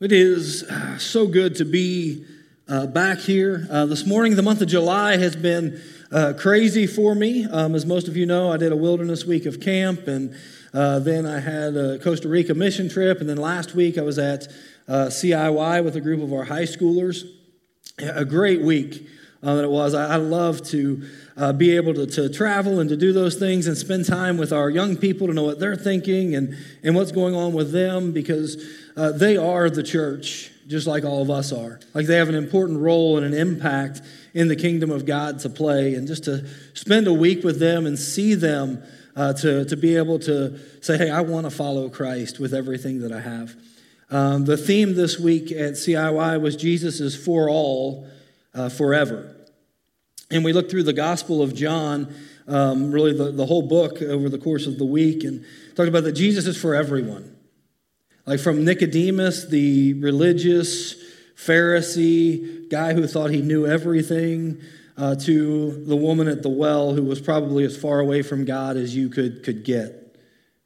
It is uh, so good to be uh, back here. Uh, this morning, the month of July has been uh, crazy for me. Um, as most of you know, I did a wilderness week of camp, and uh, then I had a Costa Rica mission trip, and then last week I was at uh, CIY with a group of our high schoolers. A great week that it was. I, I love to uh, be able to, to travel and to do those things and spend time with our young people to know what they're thinking and, and what's going on with them because uh, they are the church, just like all of us are. Like they have an important role and an impact in the kingdom of God to play. And just to spend a week with them and see them, uh, to, to be able to say, hey, I want to follow Christ with everything that I have. Um, the theme this week at CIY was Jesus is for all, uh, forever. And we looked through the Gospel of John, um, really the, the whole book over the course of the week, and talked about that Jesus is for everyone. Like from Nicodemus, the religious Pharisee guy who thought he knew everything, uh, to the woman at the well who was probably as far away from God as you could, could get.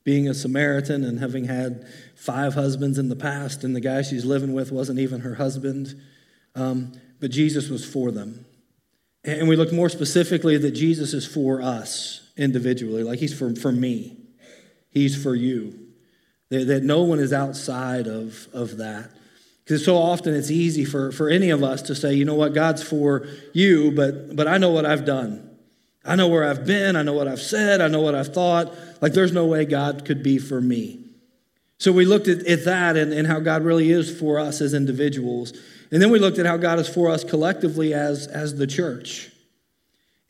Being a Samaritan and having had five husbands in the past, and the guy she's living with wasn't even her husband. Um, but Jesus was for them. And we looked more specifically that Jesus is for us individually, like he's for, for me, he's for you that, that no one is outside of, of that. Because so often it's easy for, for any of us to say, you know what, God's for you, but, but I know what I've done. I know where I've been. I know what I've said. I know what I've thought. Like there's no way God could be for me. So we looked at, at that and, and how God really is for us as individuals. And then we looked at how God is for us collectively as, as the church.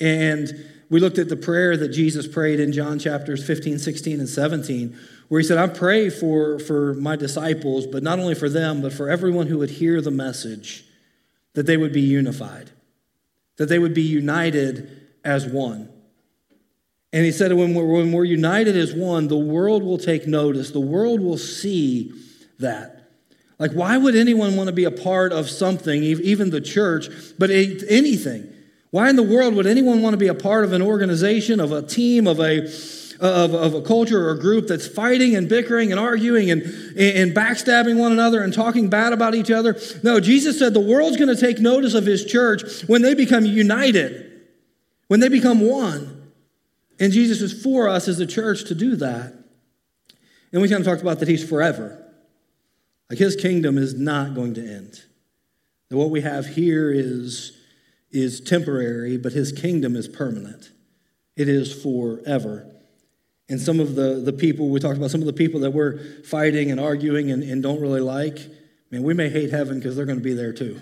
And we looked at the prayer that Jesus prayed in John chapters 15, 16, and 17, where he said, I pray for, for my disciples, but not only for them, but for everyone who would hear the message, that they would be unified, that they would be united as one. And he said, when we're, when we're united as one, the world will take notice, the world will see that. Like, why would anyone want to be a part of something, even the church, but anything? Why in the world would anyone want to be a part of an organization, of a team, of a of, of a culture or a group that's fighting and bickering and arguing and, and backstabbing one another and talking bad about each other. No, Jesus said the world's going to take notice of his church when they become united, when they become one. And Jesus is for us as a church to do that. And we kind of talked about that he's forever. Like his kingdom is not going to end. And what we have here is, is temporary, but his kingdom is permanent. It is forever. And some of the, the people, we talked about some of the people that we're fighting and arguing and, and don't really like, man, we may hate heaven because they're going to be there too.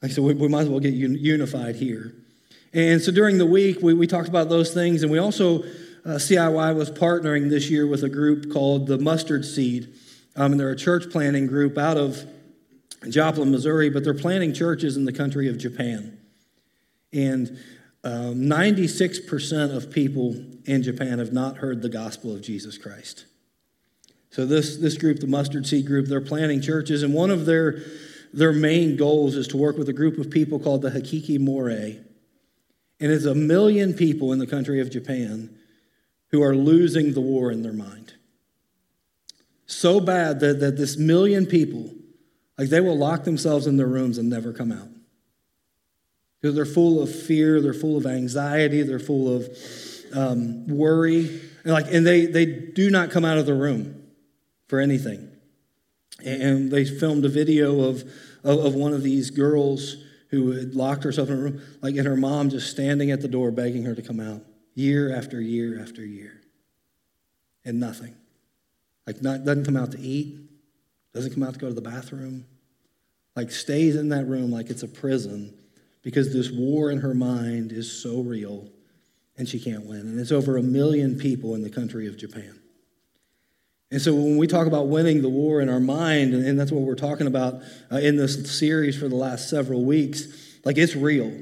Like I said, we, we might as well get unified here. And so during the week, we, we talked about those things. And we also, uh, CIY was partnering this year with a group called the Mustard Seed. Um, and they're a church planting group out of Joplin, Missouri, but they're planting churches in the country of Japan. And um, 96% of people in Japan have not heard the gospel of Jesus Christ. So this, this group, the Mustard Seed Group, they're planting churches, and one of their, their main goals is to work with a group of people called the Hikikomori. And it's a million people in the country of Japan who are losing the war in their mind. So bad that, that this million people, like they will lock themselves in their rooms and never come out. Because they're full of fear, they're full of anxiety, they're full of um, worry. And, like, and they, they do not come out of the room for anything. And they filmed a video of, of, of one of these girls who had locked herself in a room, like, and her mom just standing at the door begging her to come out year after year after year. And nothing. Like, not, doesn't come out to eat, doesn't come out to go to the bathroom, like, stays in that room like it's a prison because this war in her mind is so real and she can't win. And it's over a million people in the country of Japan. And so when we talk about winning the war in our mind, and that's what we're talking about uh, in this series for the last several weeks, like it's real.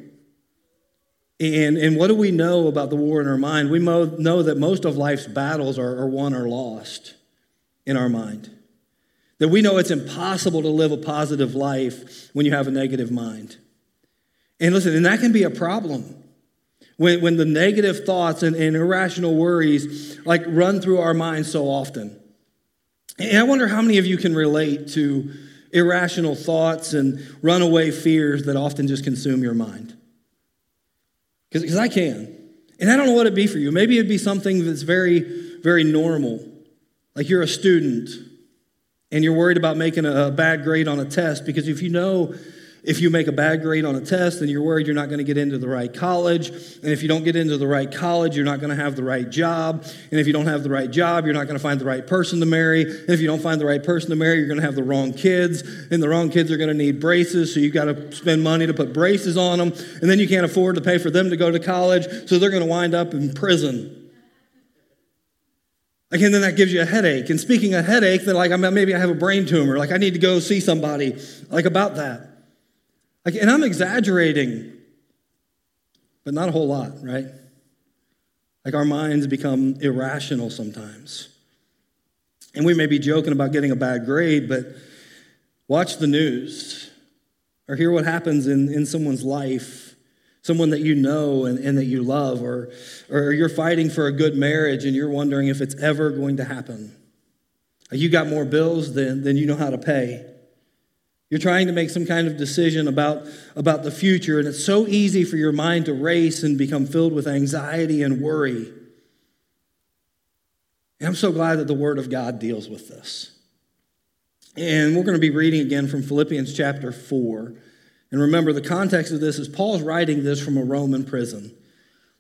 And, and what do we know about the war in our mind? We know that most of life's battles are, are won or lost in our mind. That we know it's impossible to live a positive life when you have a negative mind. And listen, and that can be a problem. When, when the negative thoughts and, and irrational worries like run through our minds so often. And I wonder how many of you can relate to irrational thoughts and runaway fears that often just consume your mind. Because I can. And I don't know what it'd be for you. Maybe it'd be something that's very, very normal. Like you're a student and you're worried about making a bad grade on a test because if you know if you make a bad grade on a test, then you're worried you're not going to get into the right college. And if you don't get into the right college, you're not going to have the right job. And if you don't have the right job, you're not going to find the right person to marry. And if you don't find the right person to marry, you're going to have the wrong kids. And the wrong kids are going to need braces. So you've got to spend money to put braces on them. And then you can't afford to pay for them to go to college. So they're going to wind up in prison. And then that gives you a headache. And speaking of headache, then like maybe I have a brain tumor. Like I need to go see somebody like about that. Like, and I'm exaggerating, but not a whole lot, right? Like our minds become irrational sometimes. And we may be joking about getting a bad grade, but watch the news or hear what happens in, in someone's life, someone that you know and, and that you love, or, or you're fighting for a good marriage and you're wondering if it's ever going to happen. You got more bills than, than you know how to pay. You're trying to make some kind of decision about, about the future, and it's so easy for your mind to race and become filled with anxiety and worry. And I'm so glad that the Word of God deals with this. And we're going to be reading again from Philippians chapter 4. And remember, the context of this is Paul's writing this from a Roman prison.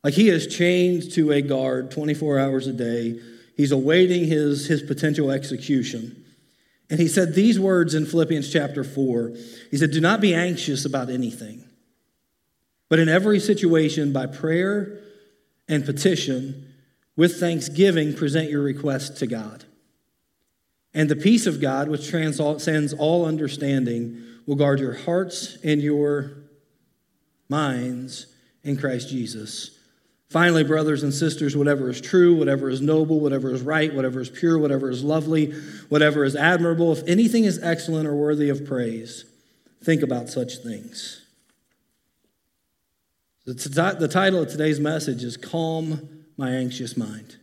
Like he is chained to a guard 24 hours a day, he's awaiting his, his potential execution. And he said these words in Philippians chapter 4. He said, Do not be anxious about anything, but in every situation, by prayer and petition, with thanksgiving, present your requests to God. And the peace of God, which transcends all understanding, will guard your hearts and your minds in Christ Jesus. Finally, brothers and sisters, whatever is true, whatever is noble, whatever is right, whatever is pure, whatever is lovely, whatever is admirable, if anything is excellent or worthy of praise, think about such things. The title of today's message is Calm My Anxious Mind.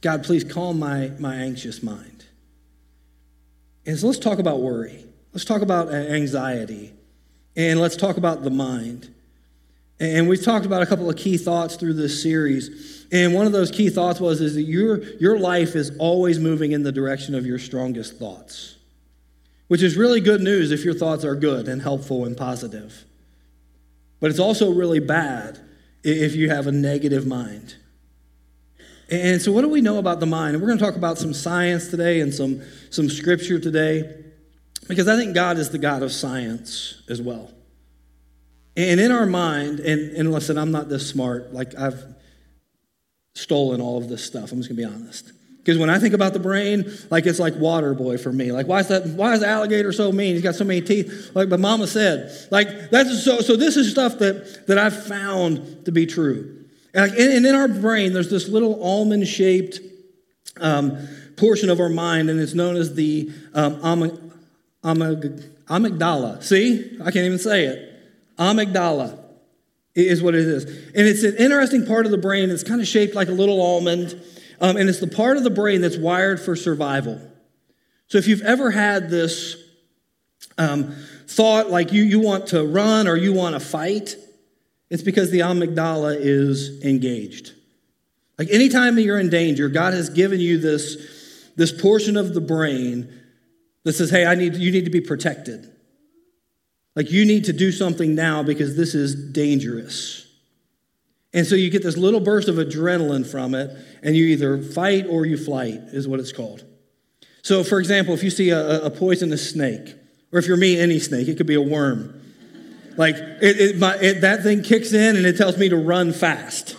God, please calm my, my anxious mind. And so let's talk about worry. Let's talk about uh, anxiety. And let's talk about the mind. And we've talked about a couple of key thoughts through this series. And one of those key thoughts was is that your, your life is always moving in the direction of your strongest thoughts, which is really good news if your thoughts are good and helpful and positive. But it's also really bad if you have a negative mind. And so, what do we know about the mind? And we're going to talk about some science today and some, some scripture today, because I think God is the God of science as well. And in our mind, and, and listen, I'm not this smart. Like, I've stolen all of this stuff. I'm just going to be honest. Because when I think about the brain, like it's like water boy for me. Like, why is that? Why is the alligator so mean? He's got so many teeth. Like my mama said. Like that's so. So this is stuff that that I've found to be true. And, in our brain, there's this little almond-shaped um, portion of our mind, and it's known as the um, amygdala. See, I can't even say it. Amygdala is what it is. And it's an interesting part of the brain. It's kind of shaped like a little almond. Um, and it's the part of the brain that's wired for survival. So if you've ever had this um, thought like you, you want to run or you want to fight, it's because the amygdala is engaged. Like anytime you're in danger, God has given you this, this portion of the brain that says, hey, I need, you need to be protected. Like, you need to do something now because this is dangerous. And so you get this little burst of adrenaline from it, and you either fight or you flight, is what it's called. So, for example, if you see a, a poisonous snake, or if you're me, any snake, it could be a worm. Like, it, it, my, it, that thing kicks in and it tells me to run fast.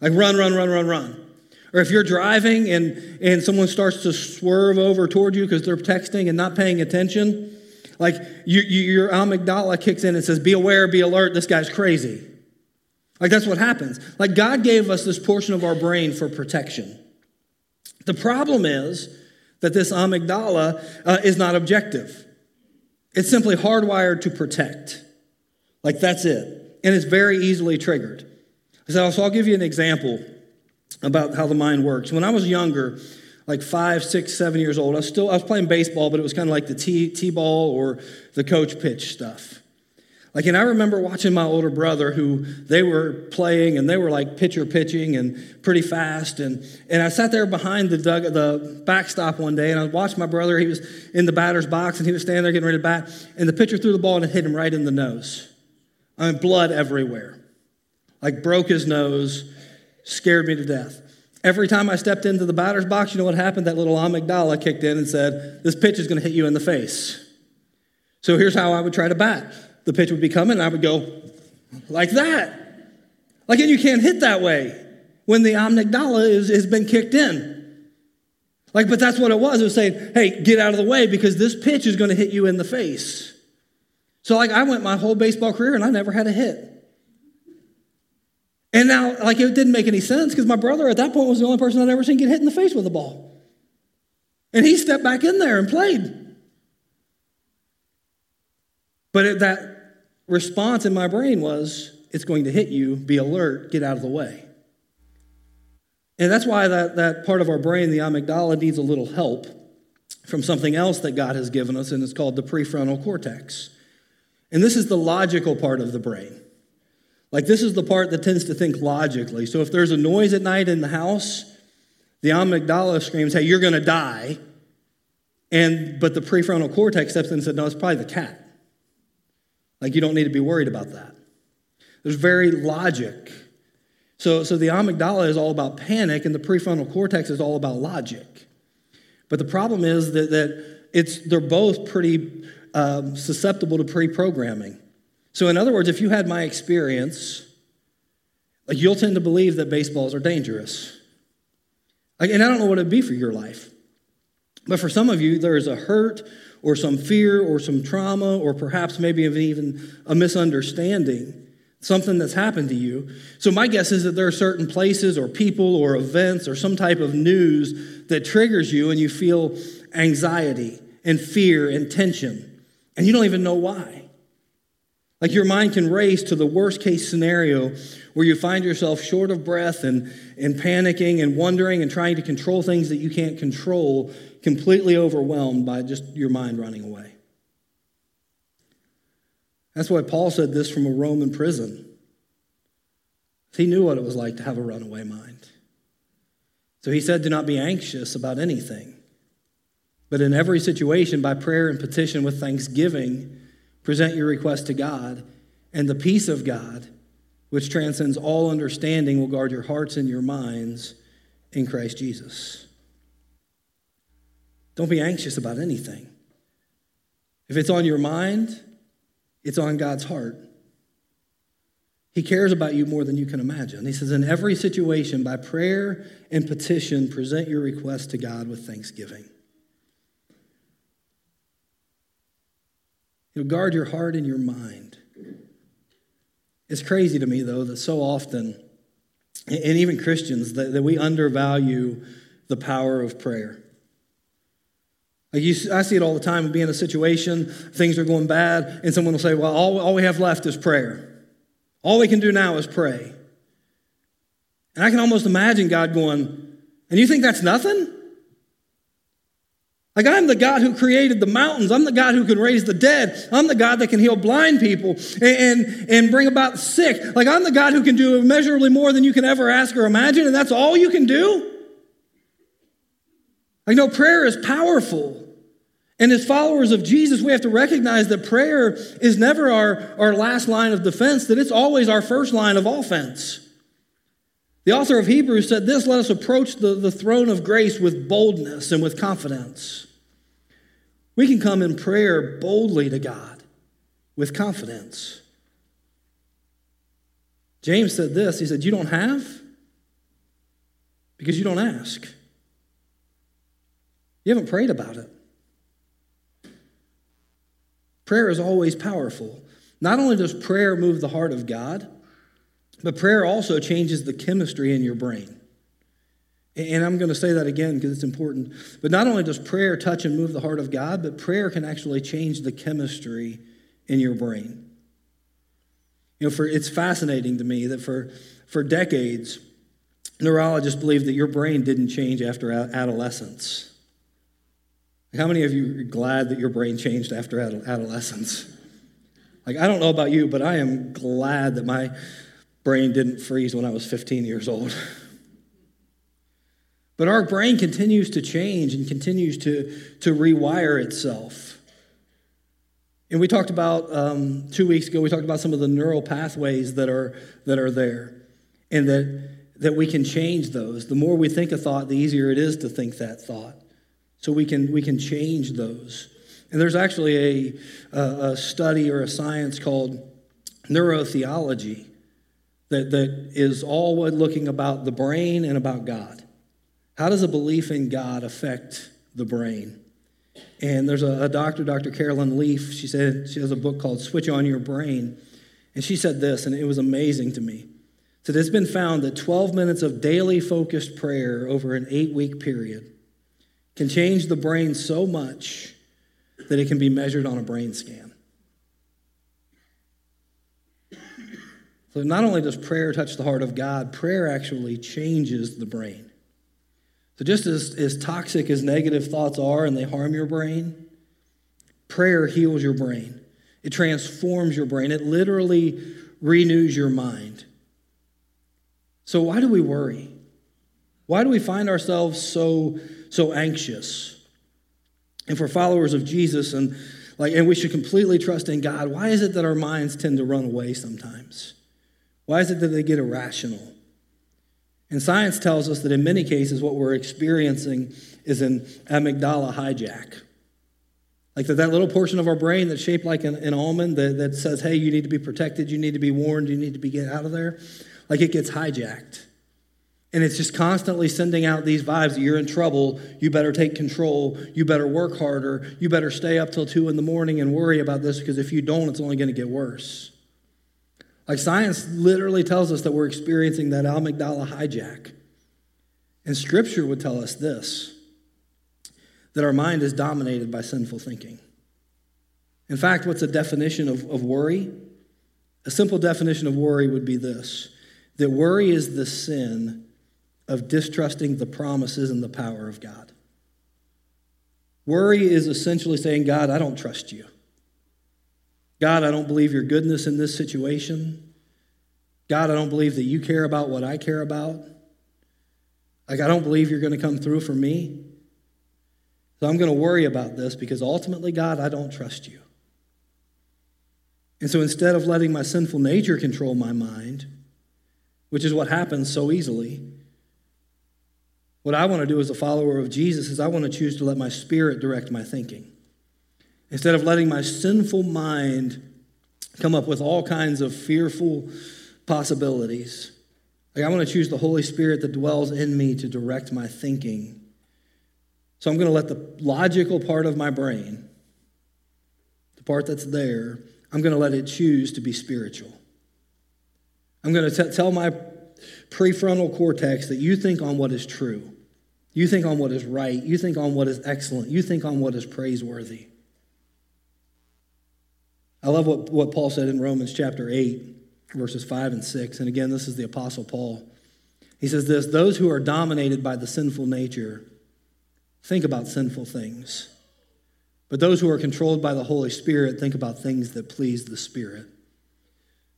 Like, run, run, run, run, run. Or if you're driving and, and someone starts to swerve over toward you because they're texting and not paying attention, like you, you, your amygdala kicks in and says, Be aware, be alert, this guy's crazy. Like that's what happens. Like God gave us this portion of our brain for protection. The problem is that this amygdala uh, is not objective, it's simply hardwired to protect. Like that's it. And it's very easily triggered. So, I'll give you an example about how the mind works. When I was younger, like five, six, seven years old. I was still I was playing baseball, but it was kind of like the T T ball or the coach pitch stuff. Like, and I remember watching my older brother who they were playing and they were like pitcher pitching and pretty fast. And, and I sat there behind the, dug, the backstop one day and I watched my brother. He was in the batter's box and he was standing there getting ready to bat. And the pitcher threw the ball and it hit him right in the nose. I mean, blood everywhere. Like, broke his nose, scared me to death. Every time I stepped into the batter's box, you know what happened? That little amygdala kicked in and said, This pitch is going to hit you in the face. So here's how I would try to bat the pitch would be coming, and I would go like that. Like, and you can't hit that way when the amygdala is, has been kicked in. Like, but that's what it was. It was saying, hey, get out of the way because this pitch is going to hit you in the face. So, like, I went my whole baseball career and I never had a hit. And now, like, it didn't make any sense because my brother at that point was the only person I'd ever seen get hit in the face with a ball. And he stepped back in there and played. But that response in my brain was, it's going to hit you, be alert, get out of the way. And that's why that, that part of our brain, the amygdala, needs a little help from something else that God has given us, and it's called the prefrontal cortex. And this is the logical part of the brain. Like, this is the part that tends to think logically. So, if there's a noise at night in the house, the amygdala screams, Hey, you're going to die. And, but the prefrontal cortex steps in and said, No, it's probably the cat. Like, you don't need to be worried about that. There's very logic. So, so the amygdala is all about panic, and the prefrontal cortex is all about logic. But the problem is that, that it's, they're both pretty um, susceptible to pre programming. So, in other words, if you had my experience, like you'll tend to believe that baseballs are dangerous. Like, and I don't know what it'd be for your life. But for some of you, there is a hurt or some fear or some trauma or perhaps maybe even a misunderstanding, something that's happened to you. So, my guess is that there are certain places or people or events or some type of news that triggers you and you feel anxiety and fear and tension, and you don't even know why. Like your mind can race to the worst case scenario where you find yourself short of breath and, and panicking and wondering and trying to control things that you can't control completely overwhelmed by just your mind running away. That's why Paul said this from a Roman prison. He knew what it was like to have a runaway mind. So he said, Do not be anxious about anything, but in every situation, by prayer and petition with thanksgiving, present your request to God, and the peace of God, which transcends all understanding, will guard your hearts and your minds in Christ Jesus. Don't be anxious about anything. If it's on your mind, it's on God's heart. He cares about you more than you can imagine. He says, In every situation, by prayer and petition, present your request to God with thanksgiving. He'll guard your heart and your mind. It's crazy to me, though, that so often, and even Christians, that, that we undervalue the power of prayer. Like you, I see it all the time. Be in a situation, things are going bad, and someone will say, Well, all, all we have left is prayer. All we can do now is pray. And I can almost imagine God going, And you think that's nothing? Like, I'm the God who created the mountains. I'm the God who can raise the dead. I'm the God that can heal blind people and, and, and bring about sick. Like, I'm the God who can do immeasurably more than you can ever ask or imagine, and that's all you can do? Like, no, prayer is powerful. And as followers of Jesus, we have to recognize that prayer is never our, our last line of defense, that it's always our first line of offense. The author of Hebrews said this let us approach the, the throne of grace with boldness and with confidence. We can come in prayer boldly to God with confidence. James said this He said, You don't have because you don't ask. You haven't prayed about it. Prayer is always powerful. Not only does prayer move the heart of God, but prayer also changes the chemistry in your brain. And I'm going to say that again because it's important. But not only does prayer touch and move the heart of God, but prayer can actually change the chemistry in your brain. You know, for it's fascinating to me that for, for decades, neurologists believed that your brain didn't change after adolescence. How many of you are glad that your brain changed after adolescence? Like, I don't know about you, but I am glad that my brain didn't freeze when I was 15 years old. But our brain continues to change and continues to, to rewire itself. And we talked about um, two weeks ago, we talked about some of the neural pathways that are, that are there and that, that we can change those. The more we think a thought, the easier it is to think that thought. So we can, we can change those. And there's actually a, a study or a science called neurotheology that, that is all looking about the brain and about God. How does a belief in God affect the brain? And there's a, a doctor, Dr. Caroline Leaf, she said she has a book called Switch on Your Brain. And she said this, and it was amazing to me. So it's been found that 12 minutes of daily focused prayer over an eight week period can change the brain so much that it can be measured on a brain scan. So not only does prayer touch the heart of God, prayer actually changes the brain. So just as, as toxic as negative thoughts are and they harm your brain, prayer heals your brain. It transforms your brain. It literally renews your mind. So why do we worry? Why do we find ourselves so so anxious? And for followers of Jesus and like and we should completely trust in God, why is it that our minds tend to run away sometimes? Why is it that they get irrational? And science tells us that in many cases what we're experiencing is an amygdala hijack. Like that, that little portion of our brain that's shaped like an, an almond that, that says, hey, you need to be protected, you need to be warned, you need to be get out of there. Like it gets hijacked. And it's just constantly sending out these vibes that you're in trouble. You better take control. You better work harder. You better stay up till two in the morning and worry about this because if you don't, it's only going to get worse. Like science literally tells us that we're experiencing that amygdala hijack. And scripture would tell us this that our mind is dominated by sinful thinking. In fact, what's a definition of, of worry? A simple definition of worry would be this that worry is the sin of distrusting the promises and the power of God. Worry is essentially saying, God, I don't trust you. God, I don't believe your goodness in this situation. God, I don't believe that you care about what I care about. Like, I don't believe you're going to come through for me. So I'm going to worry about this because ultimately, God, I don't trust you. And so instead of letting my sinful nature control my mind, which is what happens so easily, what I want to do as a follower of Jesus is I want to choose to let my spirit direct my thinking. Instead of letting my sinful mind come up with all kinds of fearful possibilities, like I want to choose the Holy Spirit that dwells in me to direct my thinking. So I'm going to let the logical part of my brain, the part that's there, I'm going to let it choose to be spiritual. I'm going to t- tell my prefrontal cortex that you think on what is true. You think on what is right. You think on what is excellent. You think on what is praiseworthy. I love what, what Paul said in Romans chapter 8, verses 5 and 6. And again, this is the Apostle Paul. He says this Those who are dominated by the sinful nature think about sinful things. But those who are controlled by the Holy Spirit think about things that please the Spirit.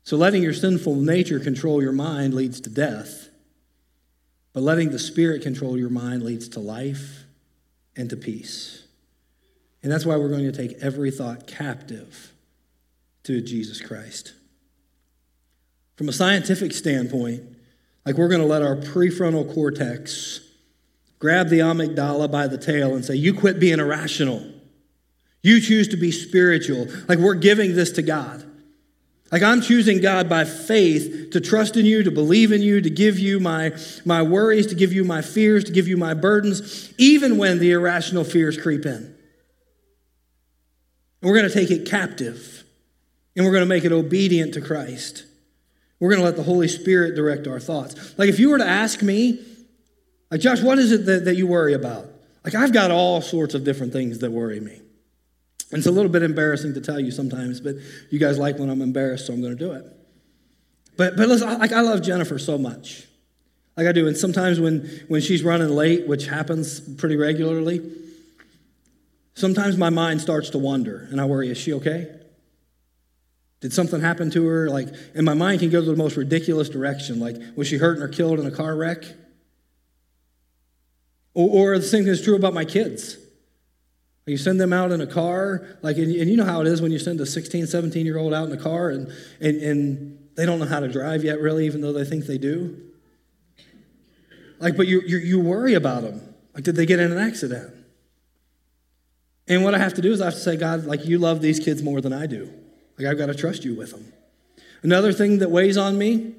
So letting your sinful nature control your mind leads to death. But letting the Spirit control your mind leads to life and to peace. And that's why we're going to take every thought captive to Jesus Christ. From a scientific standpoint, like we're going to let our prefrontal cortex grab the amygdala by the tail and say, You quit being irrational. You choose to be spiritual. Like we're giving this to God. Like I'm choosing God by faith to trust in you, to believe in you, to give you my, my worries, to give you my fears, to give you my burdens, even when the irrational fears creep in. And we're going to take it captive and we're going to make it obedient to Christ. We're going to let the Holy Spirit direct our thoughts. Like if you were to ask me, like, Josh, what is it that, that you worry about? Like, I've got all sorts of different things that worry me. It's a little bit embarrassing to tell you sometimes, but you guys like when I'm embarrassed, so I'm going to do it. But, but listen, I, like, I love Jennifer so much. like I do. And sometimes when, when she's running late, which happens pretty regularly, sometimes my mind starts to wonder and I worry, is she okay? Did something happen to her? Like, and my mind can go to the most ridiculous direction. Like, was she hurt or killed in a car wreck? Or, or the same thing is true about my kids. You send them out in a car, like, and, and you know how it is when you send a 16, 17 year old out in a car and, and, and they don't know how to drive yet, really, even though they think they do. Like, but you, you, you worry about them. Like, did they get in an accident? And what I have to do is I have to say, God, like, you love these kids more than I do. Like, I've got to trust you with them. Another thing that weighs on me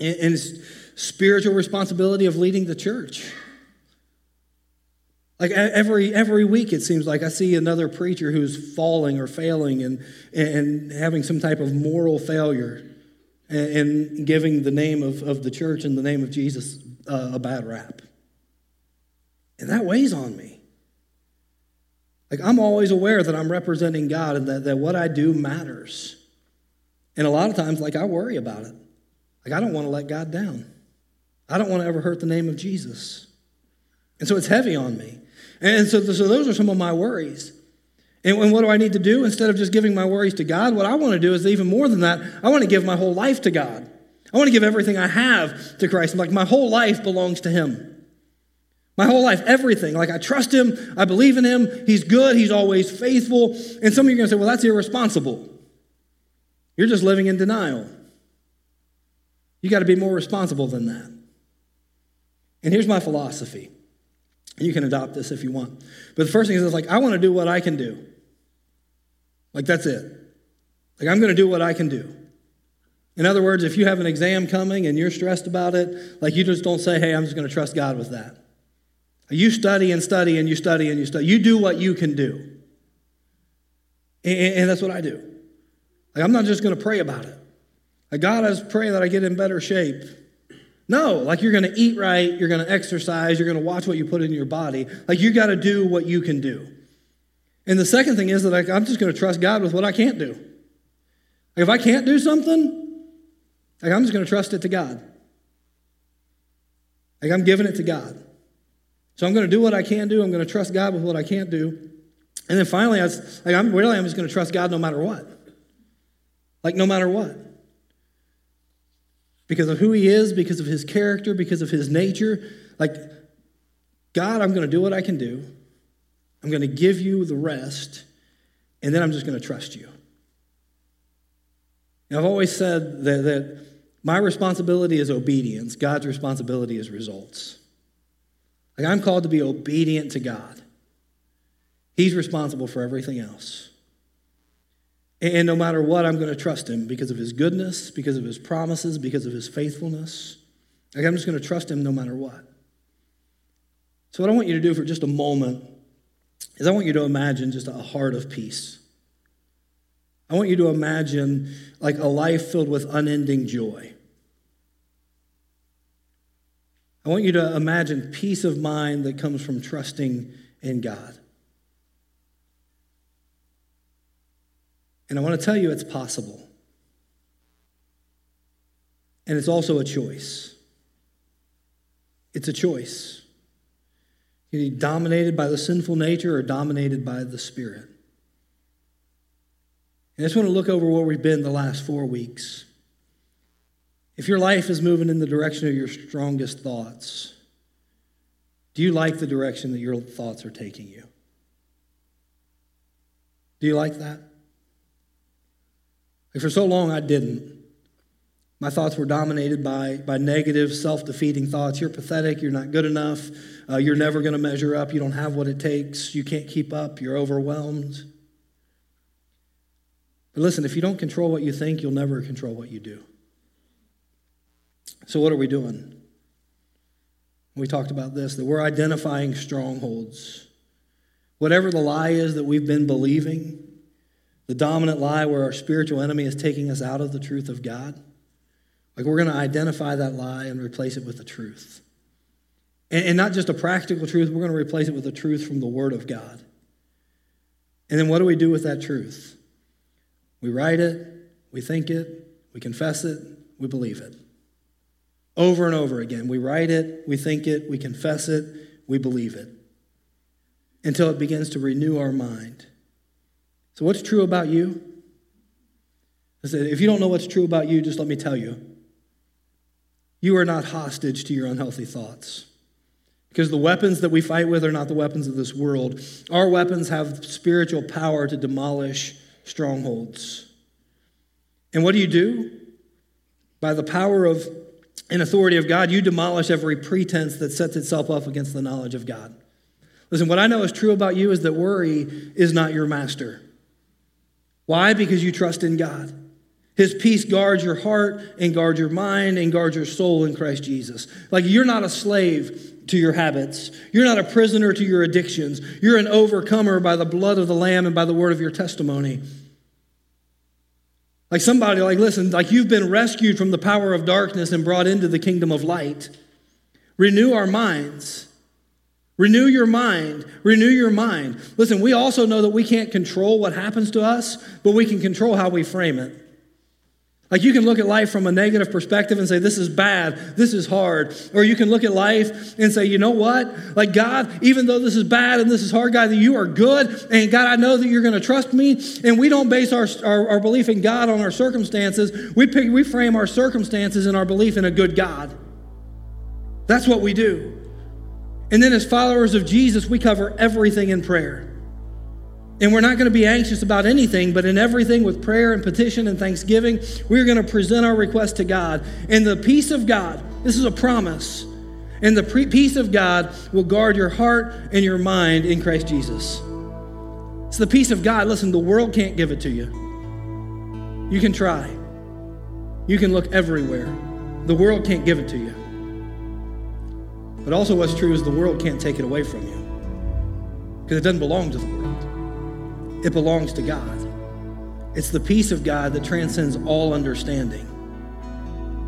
is spiritual responsibility of leading the church. Like every every week, it seems like I see another preacher who's falling or failing and and having some type of moral failure, and, giving the name of, of the church and the name of Jesus uh, a bad rap. And that weighs on me. Like, I'm always aware that I'm representing God and that, that what I do matters. And a lot of times, like, I worry about it. Like, I don't want to let God down. I don't want to ever hurt the name of Jesus. And so it's heavy on me. And so, so those are some of my worries. And, and what do I need to do? Instead of just giving my worries to God, what I want to do is even more than that, I want to give my whole life to God. I want to give everything I have to Christ. Like my whole life belongs to Him. My whole life, everything. Like I trust Him, I believe in Him, He's good, He's always faithful. And some of you are going to say, well, that's irresponsible. You're just living in denial. You got to be more responsible than that. And here's my philosophy. You can adopt this if you want. But the first thing is like, I want to do what I can do. Like, that's it. Like, I'm going to do what I can do. In other words, if you have an exam coming and you're stressed about it, like you just don't say, hey, I'm just going to trust God with that. You study and study and you study and you study. You do what you can do. And, that's what I do. Like, I'm not just going to pray about it. Like, God, I pray that I get in better shape. No, like you're going to eat right, you're going to exercise, you're going to watch what you put in your body. Like, you got to do what you can do. And the second thing is that like, I'm just going to trust God with what I can't do. Like, if I can't do something, like, I'm just going to trust it to God. Like, I'm giving it to God. So I'm going to do what I can do. I'm going to trust God with what I can't do. And then finally, I was, like, I'm really, I'm just going to trust God no matter what. Like, no matter what. Because of who He is, because of His character, because of His nature. Like, God, I'm going to do what I can do. I'm going to give you the rest. And then I'm just going to trust you. Now, I've always said that, that my responsibility is obedience, God's responsibility is results. Like I'm called to be obedient to God. He's responsible for everything else. And no matter what, I'm going to trust him because of his goodness, because of his promises, because of his faithfulness. Like I'm just going to trust him no matter what. So, what I want you to do for just a moment is I want you to imagine just a heart of peace. I want you to imagine like a life filled with unending joy. I want you to imagine peace of mind that comes from trusting in God. And I want to tell you it's possible. And it's also a choice. It's a choice. You be dominated by the sinful nature or dominated by the Spirit. And I just want to look over where we've been the last four weeks. If your life is moving in the direction of your strongest thoughts, do you like the direction that your thoughts are taking you? Do you like that? Like for so long, I didn't. My thoughts were dominated by, by negative, self defeating thoughts. You're pathetic. You're not good enough. Uh, you're never going to measure up. You don't have what it takes. You can't keep up. You're overwhelmed. But listen, if you don't control what you think, you'll never control what you do. So, what are we doing? We talked about this that we're identifying strongholds. Whatever the lie is that we've been believing, the dominant lie where our spiritual enemy is taking us out of the truth of God, like we're going to identify that lie and replace it with the truth. And, and not just a practical truth, we're going to replace it with the truth from the Word of God. And then what do we do with that truth? We write it, we think it, we confess it, we believe it. Over and over again. We write it, we think it, we confess it, we believe it until it begins to renew our mind. So, what's true about you? I said, if you don't know what's true about you, just let me tell you. You are not hostage to your unhealthy thoughts. Because the weapons that we fight with are not the weapons of this world. Our weapons have spiritual power to demolish strongholds. And what do you do? By the power of and authority of God, you demolish every pretense that sets itself up against the knowledge of God. Listen, what I know is true about you is that worry is not your master. Why? Because you trust in God. His peace guards your heart and guards your mind and guards your soul in Christ Jesus. Like you're not a slave to your habits. You're not a prisoner to your addictions. You're an overcomer by the blood of the Lamb and by the word of your testimony. Like somebody, like, listen, like you've been rescued from the power of darkness and brought into the kingdom of light. Renew our minds. Renew your mind. Renew your mind. Listen, we also know that we can't control what happens to us, but we can control how we frame it. Like you can look at life from a negative perspective and say, this is bad, this is hard. Or you can look at life and say, you know what? Like, God, even though this is bad and this is hard, God, that you are good. And God, I know that you're going to trust me. And we don't base our, our, our, belief in God on our circumstances. We, pick, we frame our circumstances and our belief in a good God. That's what we do. And then, as followers of Jesus, we cover everything in prayer. And we're not going to be anxious about anything, but in everything with prayer and petition and thanksgiving, we're going to present our request to God. And the peace of God, this is a promise, and the peace of God will guard your heart and your mind in Christ Jesus. It's the peace of God. Listen, the world can't give it to you. You can try, you can look everywhere. The world can't give it to you. But also, what's true is the world can't take it away from you because it doesn't belong to the world, it belongs to God. It's the peace of God that transcends all understanding,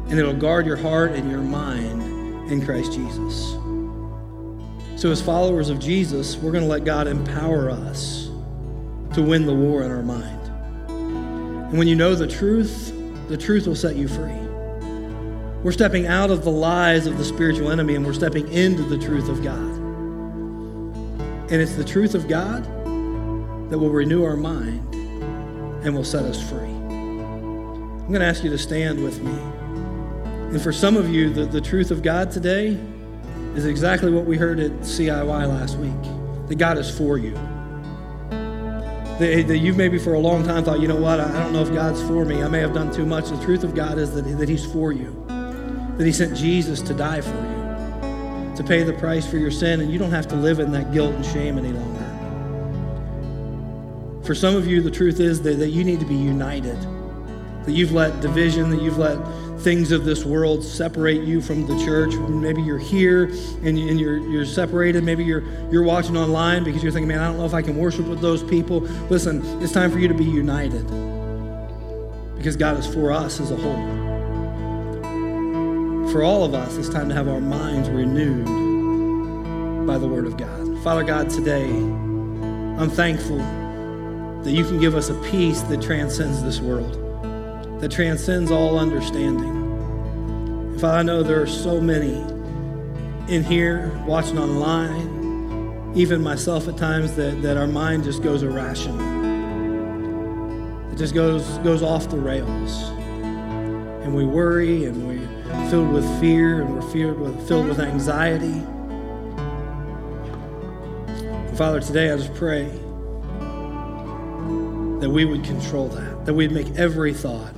and it'll guard your heart and your mind in Christ Jesus. So, as followers of Jesus, we're going to let God empower us to win the war in our mind. And when you know the truth, the truth will set you free. We're stepping out of the lies of the spiritual enemy and we're stepping into the truth of God. And it's the truth of God that will renew our mind and will set us free. I'm going to ask you to stand with me. And for some of you, the, the truth of God today is exactly what we heard at CIY last week that God is for you. That, that you've maybe for a long time thought, you know what, I don't know if God's for me. I may have done too much. The truth of God is that, that He's for you that He sent Jesus to die for you, to pay the price for your sin, and you don't have to live in that guilt and shame any longer. For some of you, the truth is that, that you need to be united, that you've let division, that you've let things of this world separate you from the church. Maybe you're here and, and you're, you're separated. Maybe you're, you're watching online because you're thinking, man, I don't know if I can worship with those people. Listen, it's time for you to be united because God is for us as a whole for all of us, it's time to have our minds renewed by the Word of God. Father God, today, I'm thankful that you can give us a peace that transcends this world, that transcends all understanding. And Father, I know there are so many in here, watching online, even myself at times, that, that our mind just goes irrational. It just goes, goes off the rails. And we worry and we're filled with fear and we're filled with, filled with anxiety. And Father, today I just pray that we would control that, that we'd make every thought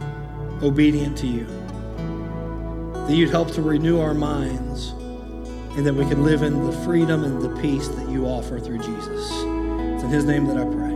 obedient to you, that you'd help to renew our minds, and that we could live in the freedom and the peace that you offer through Jesus. It's in his name that I pray.